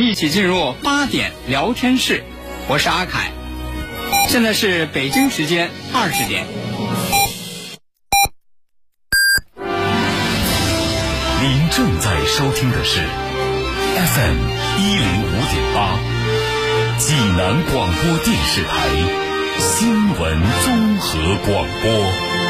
一起进入八点聊天室，我是阿凯，现在是北京时间二十点。您正在收听的是 FM 一零五点八，济南广播电视台新闻综合广播。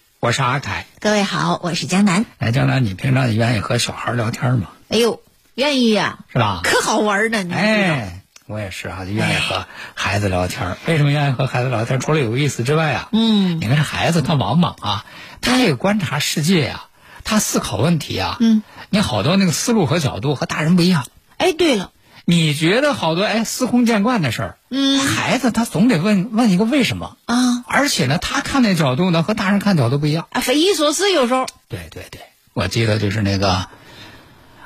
我是阿凯。各位好，我是江南。哎，江南，你平常也愿意和小孩聊天吗？哎呦，愿意呀、是吧？可好玩呢！你哎，我也是啊，就愿意和孩子聊天。为什么愿意和孩子聊天？除了有意思之外啊，嗯你看这孩子他往往啊，他这个观察世界呀、他思考问题啊，嗯，你好多那个思路和角度和大人不一样。哎，对了，你觉得好多哎司空见惯的事儿，嗯。孩子他总得问问一个为什么，啊。而且呢，他看那角度呢和大人看角度不一样。啊，匪夷所思，有时候，对对对，我记得就是那个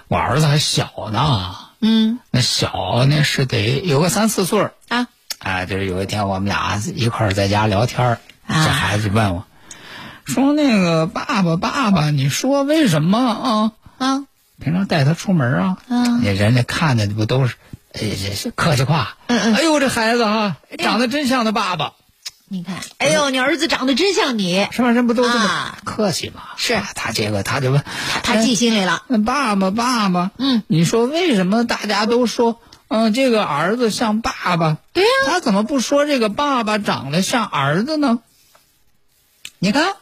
我儿子还小呢，嗯。那小那是得有个三四岁儿。啊。哎，就是有一天我们俩一块儿在家聊天儿啊。这孩子就问我，说那个爸爸爸爸，你说为什么？啊？啊平常带他出门啊，嗯你人家看的不都是，哎，这是客气话。嗯嗯哎呦，这孩子哈、长得真像他爸爸，你看，哎呦，你儿子长得真像你，是吧？人不都这么啊客气吗？是啊他这个他就问，他记心里了。哎爸爸爸爸，嗯，你说为什么大家都说，嗯、这个儿子像爸爸？对呀他怎么不说这个爸爸长得像儿子呢？你看，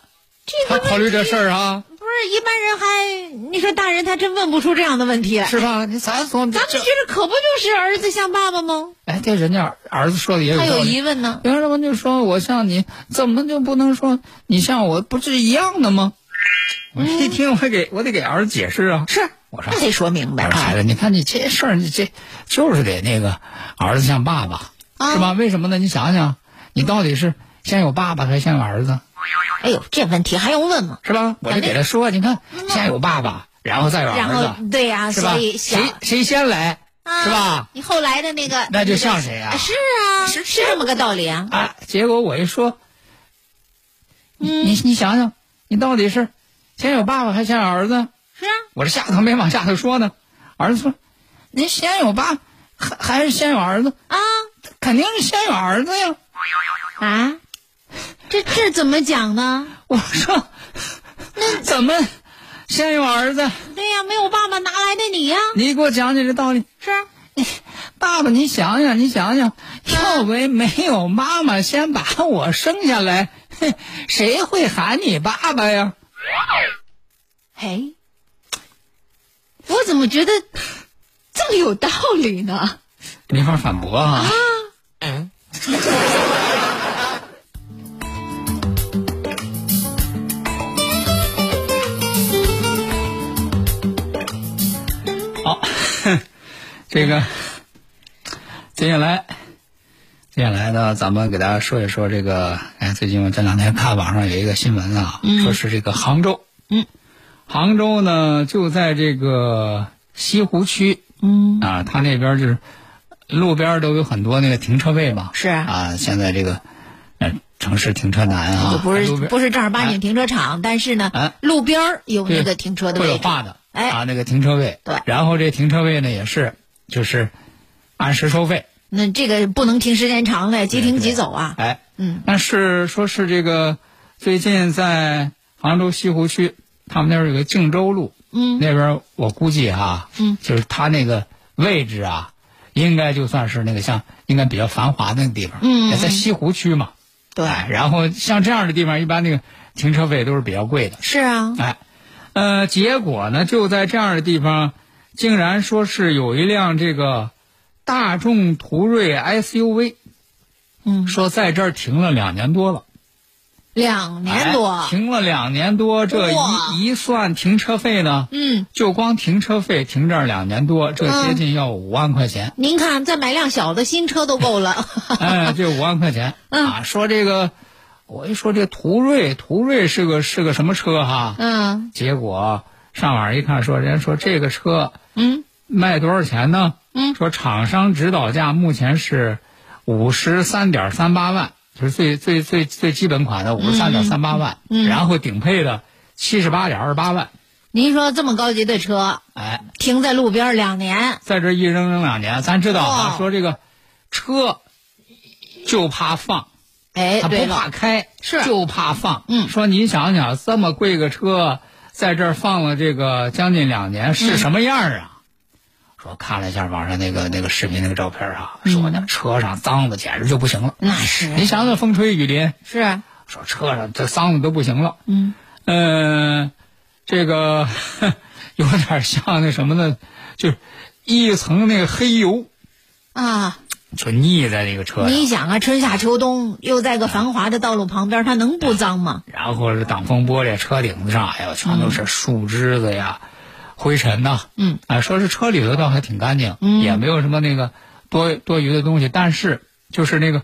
这个他考虑这事儿啊，不是一般人还，你说大人他真问不出这样的问题来。是吧？你咱说，咱们其实可不就是儿子像爸爸吗？哎，这人家儿子说的也有他有疑问呢。有人就说我像你，怎么就不能说你像我？不是一样的吗？我一听，我给我得给儿子解释啊。是，我说那得说明白孩子，你看你这事儿，你这就是得那个儿子像爸爸，啊是吧？为什么呢？你想想，你到底是先有爸爸还是先有儿子，哎呦，这问题还用问吗？是吧？我就给他说，你看，先有爸爸，然后再有然后儿子，对呀、是吧所以？谁谁先来，啊是吧？你后来的那个，那就像谁啊是啊，是是这么个道理啊。啊，结果我一说，你嗯你你想想，你到底是先有爸爸还是先有儿子？是啊，我这下头没往下头说呢，儿子说，您先有爸，还还是先有儿子？啊肯定是先有儿子呀。啊，这这怎么讲呢？我说，那怎么先有儿子？对呀、没有爸爸哪来的你呀、你给我讲讲这道理。是啊爸爸，你想想，你想想，要没没有妈妈先把我生下来，哼谁会喊你爸爸呀？哎，我怎么觉得这么有道理呢？没法反驳啊。嗯，这个接下来，接下来呢，咱们给大家说一说这个。哎，最近我这两天看网上有一个新闻啊，说是这个杭州，嗯，杭州呢就在这个西湖区，嗯啊，它那边就是路边都有很多那个停车位嘛，是啊，现在这个呃城市停车难啊，就不是不是正儿八经停车场，但是呢，哎路边有那个停车的会有。画的，哎啊，那个停车位，对然后这停车位呢也是就是按时收费，那这个不能停时间长了，即停即走啊。哎，嗯，但是说是这个最近在杭州西湖区，他们那儿有个靖州路，嗯。那边我估计哈、嗯，就是它那个位置啊，应该就算是那个像应该比较繁华那个地方，嗯也在西湖区嘛，对，哎，然后像这样的地方，一般那个停车费都是比较贵的，是啊，哎，呃，结果呢，就在这样的地方，竟然说是有一辆这个大众途锐 SUV，嗯说在这儿停了两年多了，两年多，哎停了两年多，这一一算停车费呢，嗯，就光停车费停这儿两年多，这接近要五万块钱。您看再买辆小的新车都够了。哎，这五万块钱、嗯啊！说这个，我一说这途锐，途锐是个是个什么车哈？嗯结果上网一看，说人家说这个车嗯卖多少钱呢？嗯说厂商指导价目前是五十三点三八万，就是最最最最基本款的五十三点三八万，嗯然后顶配的七十八点二八万。您说这么高级的车哎，停在路边两年，在这一扔扔两年，咱知道啊，哦说这个车就怕放。哎，他不，怕开，是就怕放。嗯说你想想，这么贵个车，在这儿放了这个将近两年，是什么样儿啊？说看了一下网上那个那个视频那个照片啊，说那车上脏的简直就不行了。那是。你想想，风吹雨淋，是，啊说车上这脏的都不行了。嗯。嗯、这个 有点像那什么呢，就是一层那个黑油。啊，就腻在那个车上。你想啊，春夏秋冬又在个繁华的道路旁边，它能不脏吗？然后是挡风玻璃、车顶子上，哎呦，全都是树枝子呀、灰尘呐。嗯，啊，说是车里头倒还挺干净，嗯也没有什么那个多多余的东西，但是就是那个，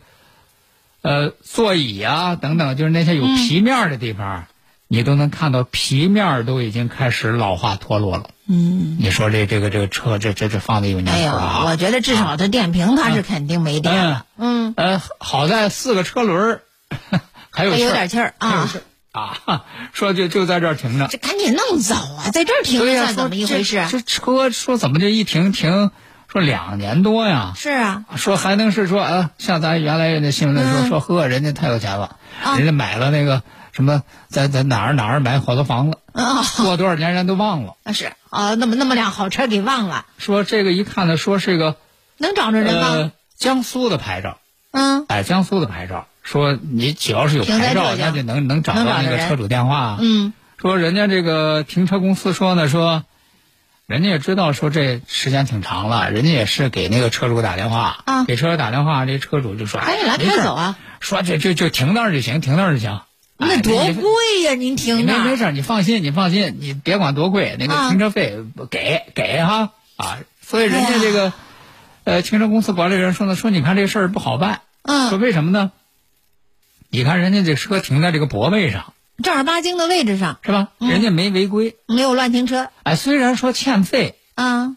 呃，座椅啊等等，就是那些有皮面的地方，你都能看到皮面都已经开始老化脱落了。嗯，你说这这个这个车，这这这放的有年头了啊！我觉得至少它电瓶它是肯定没电了。嗯，呃，好在四个车轮儿 还有还有点气儿啊啊，说就就在这儿停着。这赶紧弄走啊，在这儿停算怎么一回事？啊这这车说怎么这一停停，说两年多呀？是啊，说还能是说啊，像咱原来那新闻说、嗯说呵，人家太有钱了，啊人家买了那个什么，在在哪儿哪儿买好多房子，啊，过多少年人都忘了。是啊，那么那么辆好车给忘了，说这个一看呢，说是个能找着人吗？呃江苏的牌照，嗯哎，江苏的牌照，说你只要是有牌照，那就能能找到那个车主电话。嗯说人家这个停车公司说呢，说人家也知道说这时间挺长了，人家也是给那个车主打电话，啊给车主打电话，这车主就说：“哎来开走啊！说这就就停那儿就行，停那儿就行。哎那多贵呀！您你听着，没没事儿，你放心，你放心，你别管多贵，那啊个停车费不给给哈啊。所以人家这个、呃停车公司管理人说呢，说你看这事儿不好办，嗯说嗯，为什么呢？你看人家这车停在这个泊位上正儿八经的位置上，是吧？嗯人家没违规，没有乱停车哎，虽然说欠费。啊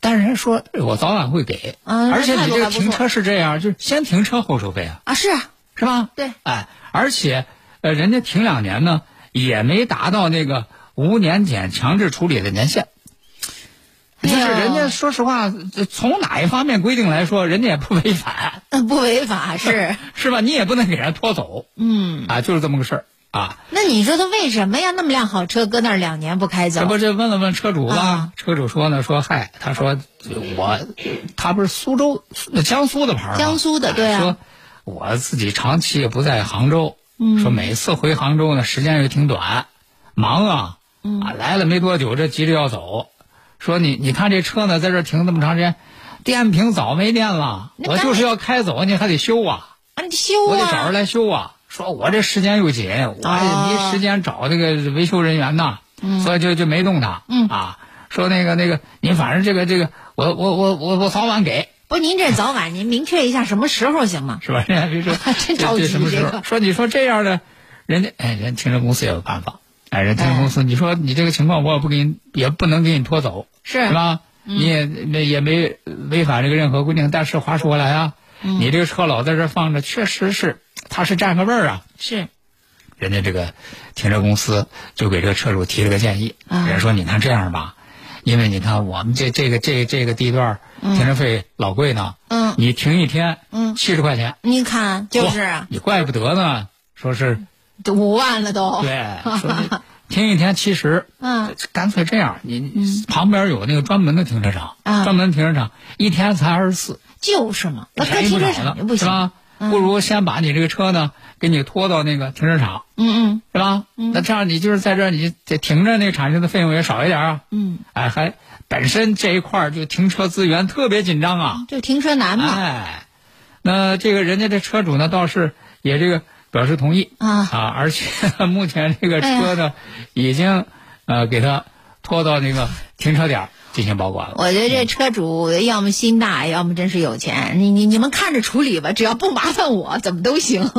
但是人说我早晚会给，啊而且你这个停车是这样，就是先停车后收费啊，啊是啊，是吧？对，哎，而且呃，人家停两年呢，也没达到那个无年检强制处理的年限。就是人家说实话，从哪一方面规定来说，人家也不违反，嗯不违法是，是吧？你也不能给人拖走嗯，啊，就是这么个事儿啊。那你说他为什么呀？那么辆好车搁那儿两年不开走这？不这问了问车主吧，啊车主说呢，说嗨，他说我他不是苏州江苏的牌儿吗？江苏的对啊说我自己长期也不在杭州，嗯。说每次回杭州呢时间又挺短，忙啊，嗯。啊来了没多久，这急着要走，说你你看这车呢在这停这么长时间，电瓶早没电了，我就是要开走，你还得修啊。啊，你修我得找人啊，来修啊。说我这时间又紧，我也没时间找这个维修人员呐，所以就就没动他。嗯。啊，说那个那个，你反正这个这个，我我我我我早晚给，不，您这早晚您明确一下什么时候行吗？是吧？人家别说 真着急什么时候？说你说这样的，人家哎，人停车公司也有办法。哎，人停车公司，你说你这个情况，我也不给你，也不能给你拖走，是是吧？你也没也没违反这个任何规定，但是话说回来啊，你这个车老在这放着，确实是它是占个味儿啊。是，人家这个停车公司就给这个车主提了个建议，啊人家说你看这样吧，因为你看我们这这个这这个地段儿停车费老贵呢，嗯。你停一天，嗯。七十块钱，你看就是。你怪不得呢，说是五万了都。对，说停一天七十，嗯，干脆这样，你你旁边有那个专门的停车场，啊专门停车场一天才二十四，就是嘛，那搁便宜停车场就不行。不如先把你这个车呢，给你拖到那个停车场，嗯嗯是吧？那这样你就是在这儿，你得停着，那个产生的费用也少一点啊。嗯哎，还本身这一块儿就停车资源特别紧张啊嗯，。就停车难嘛。哎，那这个人家这车主呢，倒是也这个表示同意啊啊而且 目前这个车呢，已经呃给他拖到那个停车点儿进行保管了。我觉得这车主要么心大，要么真是有钱。你你你们看着处理吧，只要不麻烦我，怎么都行。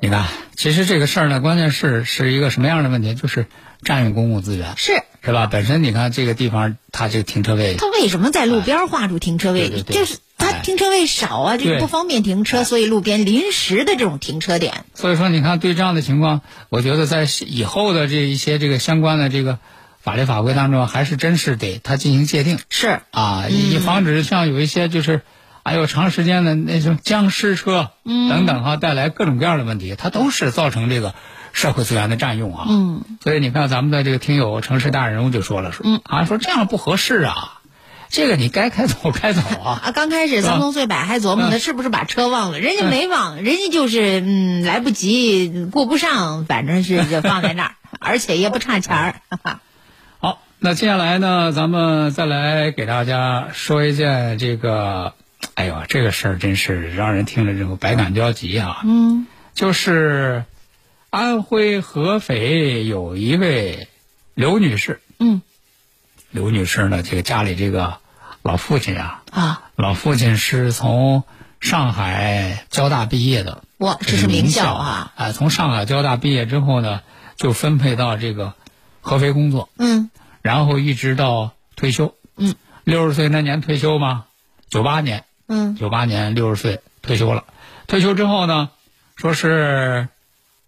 你看，其实这个事儿呢，关键是是一个什么样的问题？就是占用公共资源，是是吧？本身你看这个地方，它这个停车位它为什么在路边画出停车位？对对对就是停车位少啊，这对个不方便停车，所以路边临时的这种停车点。所以说，你看对这样的情况，我觉得在以后的这一些这个相关的这个法律法规当中，还是真是得它进行界定。是。啊，以防止像有一些就是，还有长时间的那种僵尸车等等哈，带来各种各样的问题，它都是造成这个社会资源的占用啊。嗯，所以你看咱们的这个听友城市大人物就说了，说啊说这样不合适啊，这个你该开走开走啊。啊，刚开始三通岁百还琢磨他嗯是不是把车忘了，人家没忘，人家就是嗯来不及顾不上，反正是就放在那儿，而且也不差钱儿。哈 哈好，那接下来呢，咱们再来给大家说一件这个，哎呦，这个事儿真是让人听了之后百感交集啊。嗯，就是安徽合肥有一位刘女士，嗯，刘女士呢，这个家里这个老父亲啊，啊，老父亲是从上海交大毕业的，哇，这是名校啊。啊！从上海交大毕业之后呢，就分配到这个合肥工作，嗯。然后一直到退休。嗯，六十岁那年退休嘛，九八年，嗯。九八年六十岁退休了。退休之后呢，说是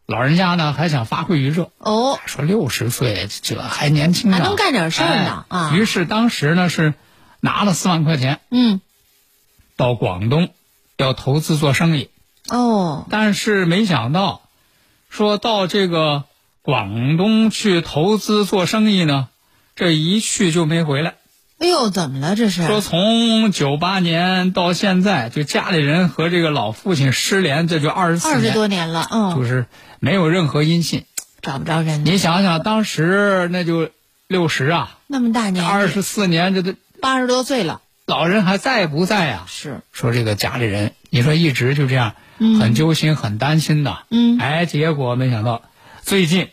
老人家呢还想发挥余热，哦，说六十岁这还年轻呢，还能干点事儿呢哎啊于是当时呢是拿了四万块钱嗯到广东要投资做生意，哦，但是没想到，说到这个广东去投资做生意呢，这一去就没回来。哎呦，怎么了这是？说从九八年到现在，就家里人和这个老父亲失联，这就二十四二十，多年了，嗯就嗯，是没有任何音信。找不着人。你想想，当时那就六十啊，那么大年纪，二十四年，这都八十多岁了，老人还在不在啊？是，说这个家里人，你说一直就这样，很揪心、很担心的。嗯。哎，结果没想到最近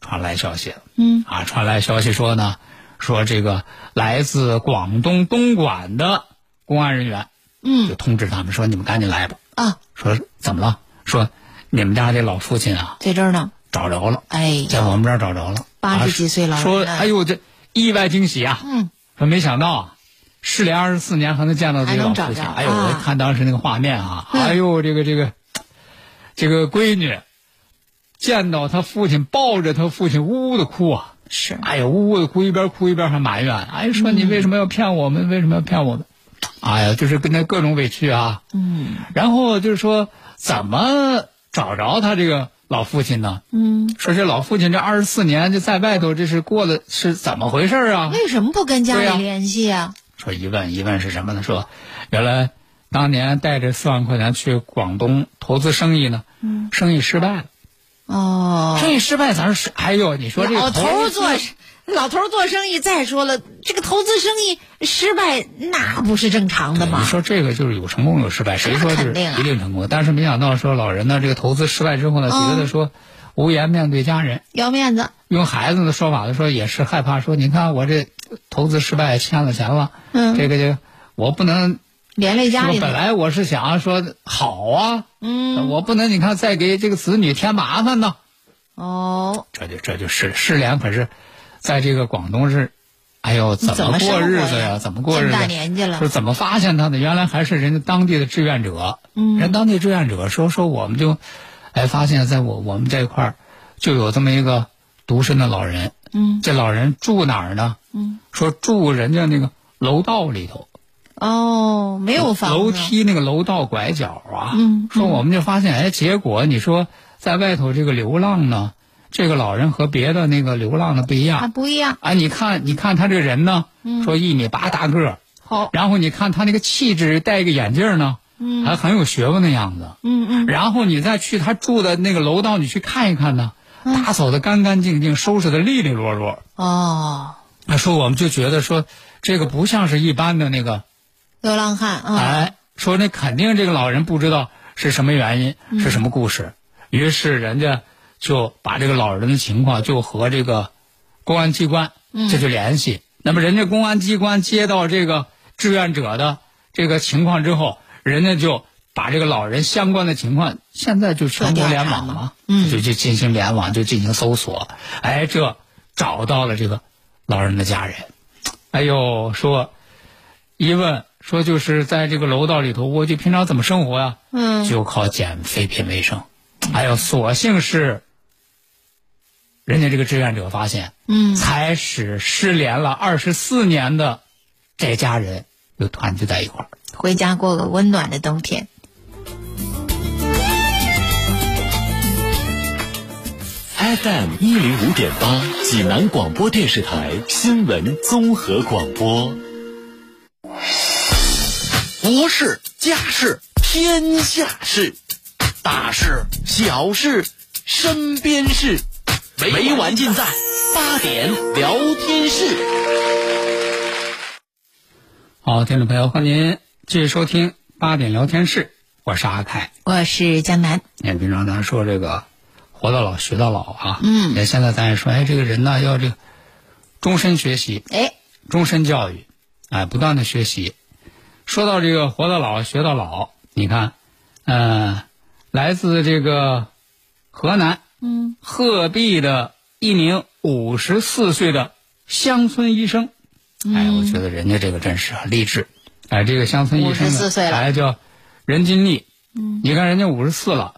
传来消息了，嗯。啊，传来消息说呢，说这个来自广东东莞的公安人员嗯。就嗯通知他们说，你们赶紧来吧。啊，说怎么了？说你们家这老父亲啊在这儿呢。找着了，哎在我们这儿找着了，80啊几岁老人说，哎呦，这意外惊喜啊！嗯，说没想到啊，失联二十四年还能见到这个老父亲。哎呦，看当时那个画面啊，嗯哎呦，这个这个这个闺女见到她父亲抱着她父亲，呜呜的哭啊！是，哎呦，呜呜的哭，一边哭一边还埋怨，哎，说你为什么要骗我们？为什么要骗我们？哎呀，就是跟他各种委屈啊。嗯然后就是说，怎么找着他这个老父亲呢？嗯，说这老父亲这二十四年就在外头，这是过了是怎么回事啊？为什么不跟家里联系啊？说一问一问是什么呢？说原来当年带着四万块钱去广东投资生意呢，嗯生意失败了。哦，生意失败，咱是哎呦，你说这个老头做老头儿做生意，再说了，这个投资生意失败，那不是正常的吗你？说这个就是有成功有失败，谁说就是一定成功？但是没想到说老人呢，这个投资失败之后呢，嗯觉得说无颜面对家人，要面子，用孩子的说法来说，也是害怕说，你看我这投资失败欠了钱了，嗯这个就我不能连累家里头。本来我是想说好啊，嗯，我不能你看再给这个子女添麻烦呢，哦，这就这就失失联。可是，在这个广东是，哎呦，怎怎么过日子呀？怎么过日子？大年纪了说怎么发现他的？原来还是人家当地的志愿者。嗯人当地志愿者说说我们就，哎，发现在我我们这块儿就有这么一个独身的老人。嗯这老人住哪儿呢？嗯，说住人家那个楼道里头。哦，没有房子楼梯那个楼道拐角啊，嗯说我们就发现，哎，结果你说在外头这个流浪呢，这个老人和别的那个流浪的不一还样。不一样。啊，你看，你看他这个人呢，说一米八大个儿，好，然后你看他那个气质，戴一个眼镜呢，嗯。还很有学问的样子。嗯嗯，然后你再去他住的那个楼道，你去看一看呢，打扫的干干净净，收拾的利利落落。哦，啊，说我们就觉得说这个不像是一般的那个，流浪汉啊，哎，说那肯定这个老人不知道是什么原因，嗯。是什么故事，于是人家就把这个老人的情况就和这个公安机关嗯这就联系。那么人家公安机关接到这个志愿者的这个情况之后，人家就把这个老人相关的情况，现在就全国联网了嗯就就进行联网，就进行搜索，哎，这找到了这个老人的家人，哎呦，说一问说就是在这个楼道里头我就，平常怎么生活呀？嗯就靠捡废品为生。哎呦，所幸是人家这个志愿者发现，嗯，才使失联了二十四年的这家人又团聚在一块儿。回家过个温暖的冬天。FM 一零五点八，济南广播电视台新闻综合广播。国事、家事、天下事，大事、小事、身边事，每晚尽在八点聊天室。好，听众朋友，欢迎您继续收听八点聊天室，我是阿凯。我是江南，你看，平常咱说这个活到老学到老啊，嗯那现在咱也说，哎，这个人呢要这个终身学习，哎，终身教育，哎，不断的学习。说到这个活到老学到老，你看，呃，来自这个河南嗯，鹤壁的一名五十四岁的乡村医生，哎，我觉得人家这个真是很励志。哎，这个乡村医生呢54岁了哎，叫任金丽。嗯，你看人家五十四了，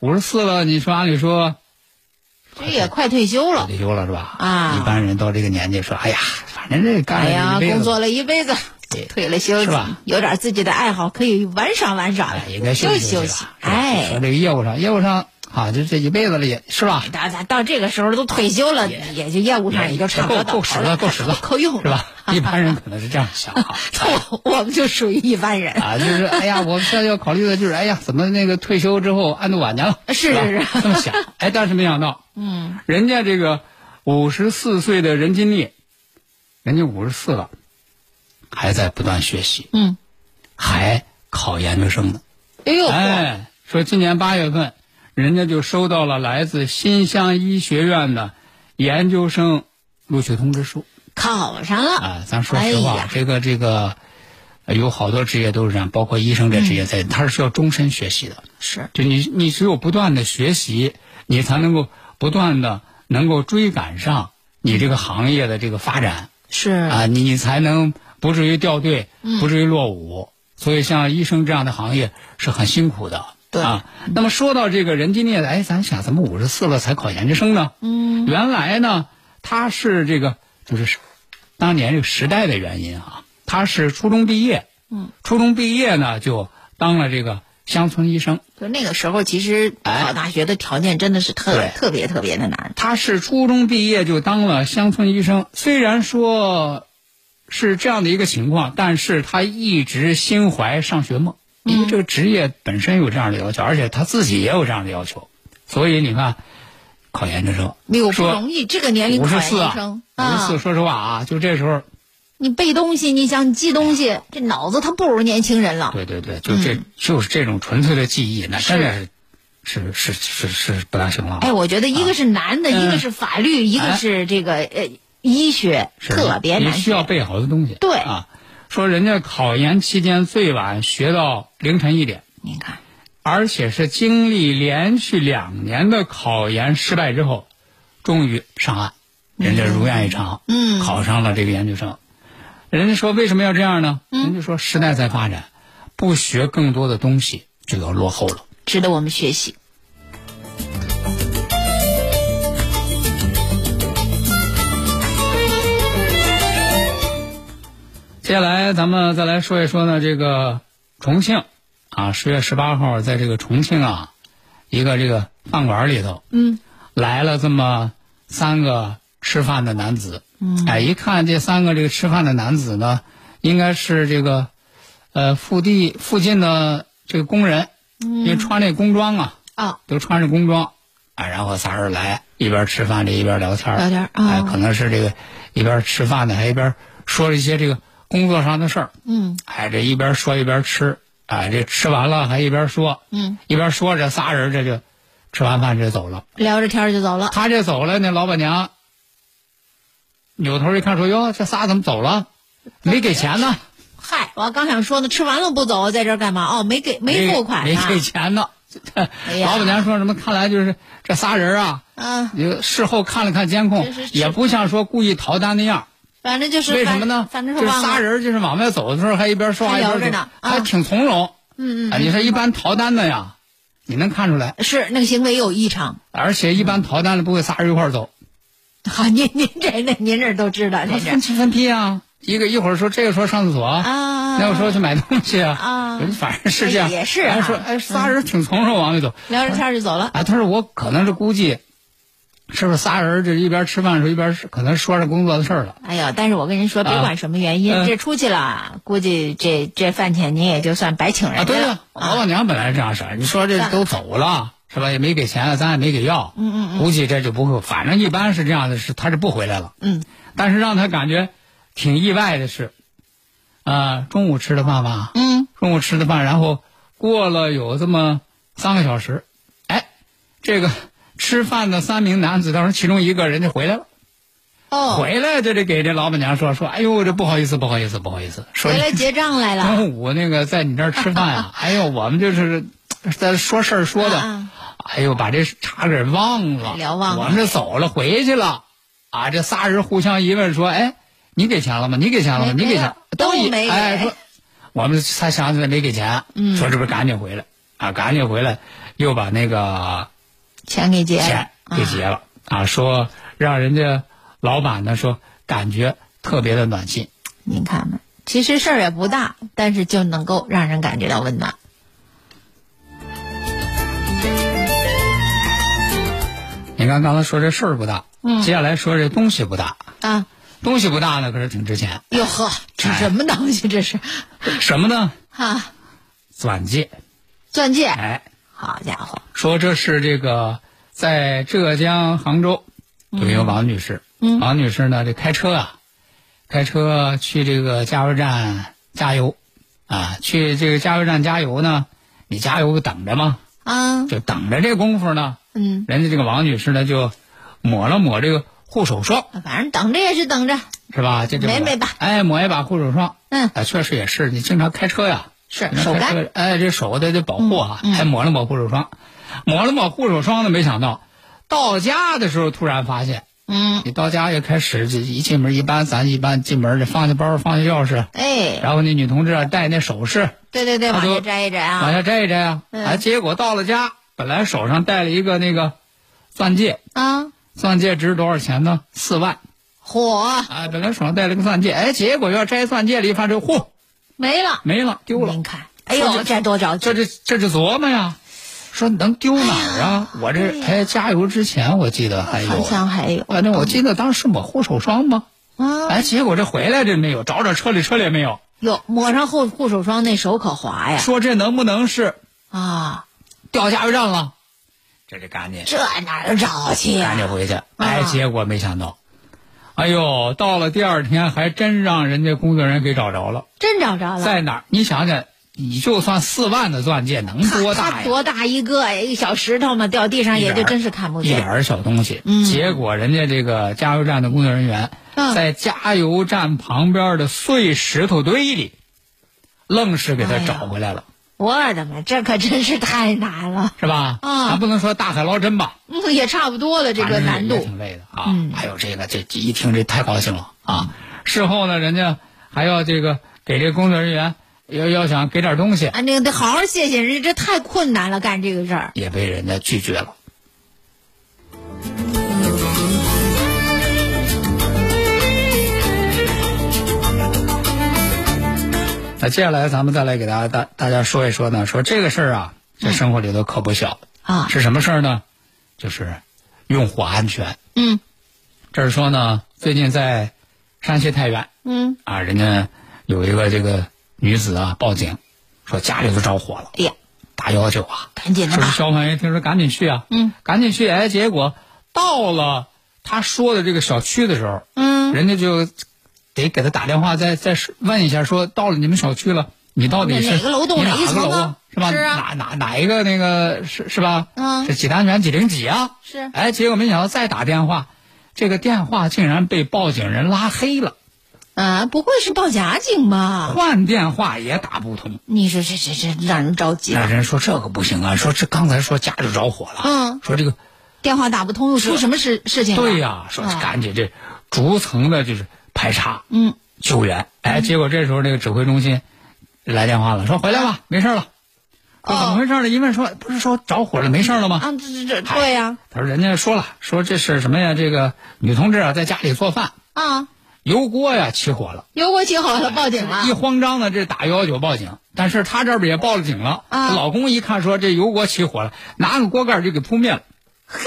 五十四了，你说按理说这也快退休了。退休了是吧？啊一般人到这个年纪说，哎呀，反正这干了哎呀，工作了一辈子对，退了休是吧有点自己的爱好，可以玩耍玩耍哎，，应该休息休息息吧。。说哎，这个业务上，业务上啊，就这一辈子了也是吧？到到到这个时候都退休了，也就业务上也就差不多够够使了，够使了，够用是吧？一般人可能是这样想啊。我我们就属于一般人。啊，就是哎呀，我们现在要考虑的就是哎呀，怎么那个退休之后安度晚年了？是是是这么想。哎，但是没想到，嗯，人家这个五十四岁的任金丽，人家五十四了，还在不断学习，嗯，还考研究生呢。哎呦，哎，说今年八月份，人家就收到了来自新乡医学院的研究生录取通知书。考上了啊，咱说实话，哎这个这个呃有好多职业都是这样，包括医生这职业在，他是需要终身学习的。是就你你只有不断的学习，你才能够不断的能够追赶上你这个行业的这个发展是啊，你你才能不至于掉队，不至于落伍。所以像医生这样的行业是很辛苦的。对啊，那么说到这个任金烈，哎，咱想怎么五十四了才考研究生呢？嗯，原来呢，他是这个就是当年这个时代的原因啊，他是初中毕业，嗯，初中毕业呢就当了这个乡村医生。就那个时候，其实哎考大学的条件真的是特对特别特别的难。他是初中毕业就当了乡村医生，虽然说是这样的一个情况，但是他一直心怀上学梦，因为这个职业本身有这样的要求，而且他自己也有这样的要求，所以你看，考研究生，没有不说容易，这个年龄考研五十四啊究生，五十四，啊，说实话啊，就这时候，你背东西，你想记东西，这脑子他不如年轻人了。对对对，就这、就是这种纯粹的记忆，那真的是是是是是不大行了。哎，我觉得一个是难的，嗯一个是法律，一个哎是这个呃医学，特别难你需要。背好多东西。对啊，说人家考研期间最晚学到凌晨一点，您看，而且是经历连续两年的考研失败之后，终于上岸，人家如愿以偿，嗯考上了这个研究生。人家说为什么要这样呢？嗯人家说时代在发展，不学更多的东西就要落后了。值得我们学习。接下来咱们再来说一说呢，这个重庆啊，十月十八号在这个重庆啊，一个这个饭馆里头，嗯，来了这么三个吃饭的男子，嗯，哎，一看这三个这个吃饭的男子呢，应该是这个呃附地附近的这个工人，嗯。因为穿这工装啊，哦，都穿着工装，啊，然后仨人来一边吃饭这一边聊天儿。聊天儿啊哎，可能是这个一边吃饭呢，还一边说了一些这个工作上的事儿，嗯哎，这一边说一边吃，哎，这吃完了还一边说，嗯，一边说这仨人这就吃完饭这走了。聊着天儿就走了。他这走了，那老板娘扭头一看说：“哟，这仨怎么走了？没给钱呢？嗨，我刚想说呢，吃完了不走，在这干嘛？哦，没给没付款呢。没给钱呢。”哎老板娘说什么？看来就是这仨人啊，嗯，事后看了看监控也不像说故意逃单那样。反正就是为什么呢？就是反正是仨人就是往外走的时候，还一边说话一边走聊着呢啊还挺从容。嗯嗯啊，你说一般逃单的呀，你能看出来，是那个行为有异常。而且一般逃单的不会仨人一块走，好，您您这那您这都知道，他这是分期分批啊。一个一会儿说这个说上厕所，啊那个说去买东西啊反正是这样。也是啊哎说哎，仨人挺从容往外走。聊着天就走了。啊，他说我可能是估计，是不是仨人这一边吃饭的时候一边是可能说着工作的事儿了。哎呦，但是我跟您说，别管什么原因，嗯这出去了，估计这这饭钱您也就算白请啊，人家了对呀、。老板娘本来是这样式儿，你说这都走了是吧？也没给钱，咱也没给要，嗯嗯嗯估计这就不会，反正一般是这样的，是他是不回来了。嗯，但是让他感觉挺意外的是，啊，中午吃的饭吧，嗯，中午吃的饭，然后过了有这么三个小时，哎，这个吃饭的三名男子当中，其中一个人就回来了。哦，回来就得给这老板娘说说，哎呦，这不好意思，不好意思，不好意思，说回来结账来了。中午那个在你这儿吃饭啊，哎呦，我们就是在说事儿说的，啊哎呦，把这茬给忘了，聊忘了。我们这走了回去了，啊，这仨人互相一问说，哎，你给钱了吗？你给钱了吗？你给钱都没给。哎说，我们才想起来没给钱，嗯。说这不是赶紧回来。啊，赶紧回来，又把那个钱给结了，钱给结了啊，说让人家老板呢说感觉特别的暖心。您看看，其实事儿也不大，但是就能够让人感觉到温暖。你看刚才说这事儿不大，嗯接下来说这东西不大，啊，东西不大呢，可是挺值钱。哟呵，这什么东西？这是什么呢？啊，钻戒。钻戒。哎，好家伙，说这是这个在浙江杭州有一个王女士，嗯。王女士呢这开车啊，开车去这个加油站加油，啊，去这个加油站加油呢，你加油等着嘛？啊，就等着这功夫呢，嗯，人家这个王女士呢就抹了抹这个护手霜，反正等着也是等着，是吧？这这抹没没把哎，抹一把护手霜，嗯。啊，确实也是，你经常开车呀，是手干，哎，这手得得保护啊，还抹了抹护手霜，抹了抹护手霜呢，没想到到家的时候突然发现，嗯，你到家也开始这一进门，一般咱一般进门这放下包，放下钥匙，哎，然后那女同志啊戴那首饰，对对对，往下摘一摘啊，往下摘一摘啊，嗯哎，结果到了家，本来手上戴了一个那个钻戒，啊，钻戒值多少钱呢？四万，嚯哎，本来手上戴了个钻戒，哎，结果要摘钻戒了，一发现，嚯，没了，没了，丢了您。看，哎呦，这多着急，这这这就琢磨呀，说能丢哪儿啊？我这哎加油之前我记得还有，好像还有反正我记得当时抹护手霜吗？啊，哎，结果这回来这没有，找找车里车里也没有。哟，抹上护护手霜那手可滑呀，说这能不能是啊，掉加油站了？这就赶紧这哪儿找去呀赶？紧回去。哎，结果没想到，哎呦，到了第二天还真让人家工作人员给找着了，真找着了，在哪儿？你想想，你就算四万的钻戒能多大呀？它多大一个呀？一个小石头嘛，掉地上也就真是看不见。一点儿小东西。嗯结果人家这个加油站的工作人员，嗯在加油站旁边的碎石头堆里，愣是给他找回来了，我的妈，这可真是太难了，是吧？啊咱不能说大海捞针吧，嗯，也差不多了，这个难度。挺累的啊。嗯还有这个，这这一听这太高兴了啊！事后呢，人家还要这个给这工作人员要要想给点东西，啊，那个得好好谢谢人家，这太困难了，干这个事儿。也被人家拒绝了。接下来咱们再来给大家大大家说一说呢，说这个事儿啊，在生活里头可不小啊是什么事儿呢？就是用火安全。嗯这是说呢，最近在山西太原嗯，啊，人家有一个这个女子啊报警，说家里头着火了，哎呀，打幺幺九啊，赶紧的是消防员听说赶紧去啊，嗯，赶紧去，哎，结果到了他说的这个小区的时候，嗯，人家就得给他打电话，再再问一下，说到了你们小区了，你到底是哪个楼栋哪哪一层啊个楼啊？是吧？是啊哪哪哪一个那个是是吧？嗯是几单元几零几啊？是哎，结果没想到再打电话，这个电话竟然被报警人拉黑了，啊，不会是报假警吧？换电话也打不通。你说这这这让人着急了。那人说这个不行啊，说这刚才说家里着火了，嗯说这个电话打不通，又出什么事事情了？对呀、说啊赶紧这逐层的就是排查嗯，救援。哎，结果这时候这个指挥中心来电话了，说回来吧，没事了。说怎么回事呢？一问说不是说着火了没事了吗？啊，这这这对呀、他说人家说了，说这是什么呀？这个女同志啊，在家里做饭，啊，油锅呀起火了。油锅起火了，报警了一。慌张呢，这打幺幺九报警，但是他这边也报了警了。啊老公一看说这油锅起火了，拿个锅盖就给扑灭了。嘿，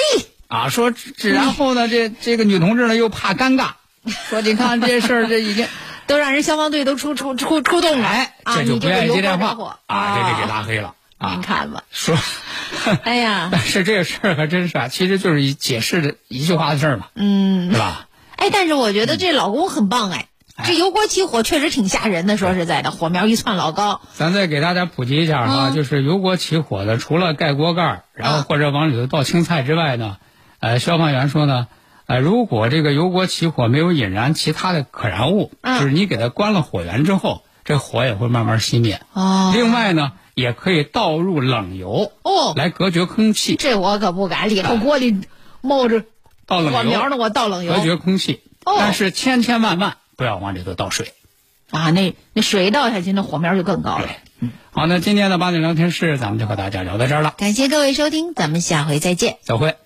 啊，说然后呢，这这个女同志呢又怕尴尬，说你看这事儿这已经，都让人消防队都出出出出动了，这就不愿意接电话啊，这就给拉黑了啊您。看吧，说，哎呀但是这个事儿还真是啊，其实就是一解释的一句话的事儿嘛，嗯是，吧？哎，但是我觉得这老公很棒哎，这油锅起火确实挺吓人的，说实在的，火苗一窜老高。咱再给大家普及一下哈，嗯就是油锅起火的，除了盖锅盖儿，然后啊或者往里头倒青菜之外呢，呃，消防员说呢，呃，如果这个油锅起火没有引燃其他的可燃物，嗯就是你给它关了火源之后，这火也会慢慢熄灭。哦另外呢，也可以倒入冷油哦，来隔绝空气，这我可不敢，里头锅里冒着倒冷油火苗呢，我倒冷油隔绝空气。哦但是千千万万不要往里头倒水。啊，那那水倒下去，那火苗就更高了。好，那今天的八点聊天室咱们就和大家聊到这儿了，感谢各位收听，咱们下回再见。再会。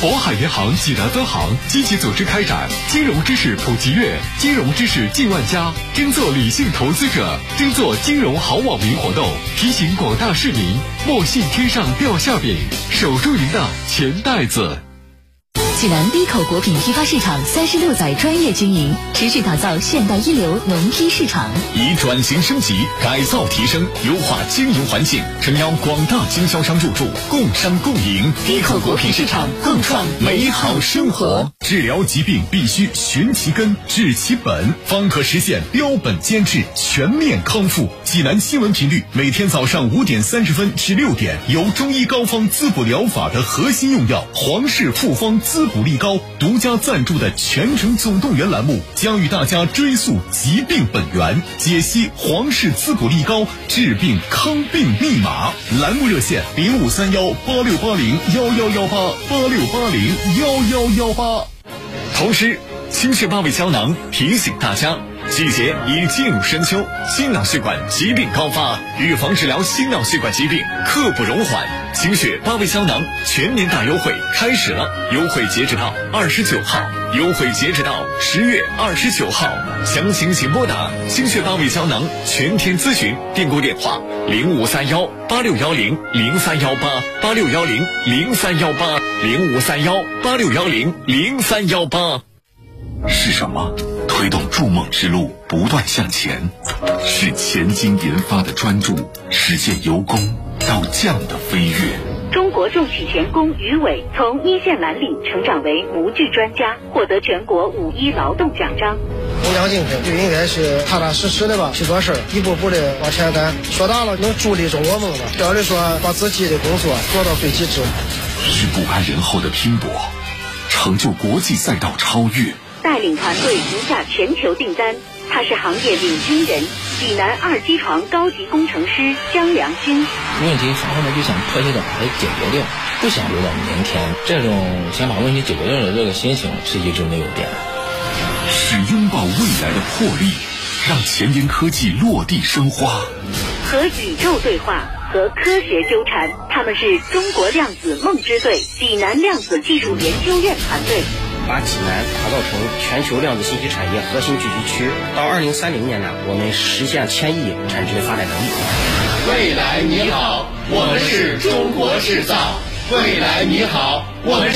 渤海银行济南分行积极组织开展金融知识普及月、金融知识进万家、争做理性投资者、争做金融好网民活动，提醒广大市民莫信天上掉馅饼，守住您的钱袋子。济南低口果品批发市场三十六载专业经营，持续打造现代一流农批市场。以转型升级、改造提升、优化经营环境，诚邀广大经销商入驻，共商共赢，低口果品市场共创美好生活。治疗疾病必须寻其根、治其本，方可实现标本兼治、全面康复。济南新闻频率每天早上五点三十分至六点，由中医膏方滋补疗法的核心用药皇氏复方滋补力高独家赞助的全程总动员栏目，将与大家追溯疾病本源，解析皇氏滋补力高治病康病密码。栏目热线零五三幺八六八零幺幺幺八八六八零幺幺幺八。同时，清血八味胶囊提醒大家，季节已进入深秋，心脑血管疾病高发，预防治疗心脑血管疾病刻不容缓。清血八味胶囊全年大优惠开始了，优惠截止到二十九号，优惠截止到十月二十九号。详情请拨打清血八味胶囊全天咨询订购电话零五三幺八六幺零零三幺八八六幺零零三幺八零五三幺八六幺零零三幺八。是什么推动筑梦之路不断向前？是前进研发的专注，实现由工到匠的飞跃。中国重企钳工于伟从一线蓝领成长为模具专家，获得全国五一劳动奖章。工匠精神就应该是踏踏实实的吧去做事儿，一步步的往前干。说大了能助力中国梦吧，小的说把自己的工作做到最极致。是不甘人后的拼搏，成就国际赛道超越。带领团队赢下全球订单，他是行业领军人，济南二机床高级工程师江良军。问题发生了就想迫切的把它解决掉，不想留到明天。这种想把问题解决掉的这个心情是一直没有变。是拥抱未来的魄力，让前沿科技落地生花。和宇宙对话，和科学纠缠，他们是中国量子梦之队济南量子技术研究院团队。把济南打造成全球量子信息产业核心聚集区，到二零三零年呢，我们实现千亿产值的发展能力。未来你好，我们是中国制造。未来你好，我们。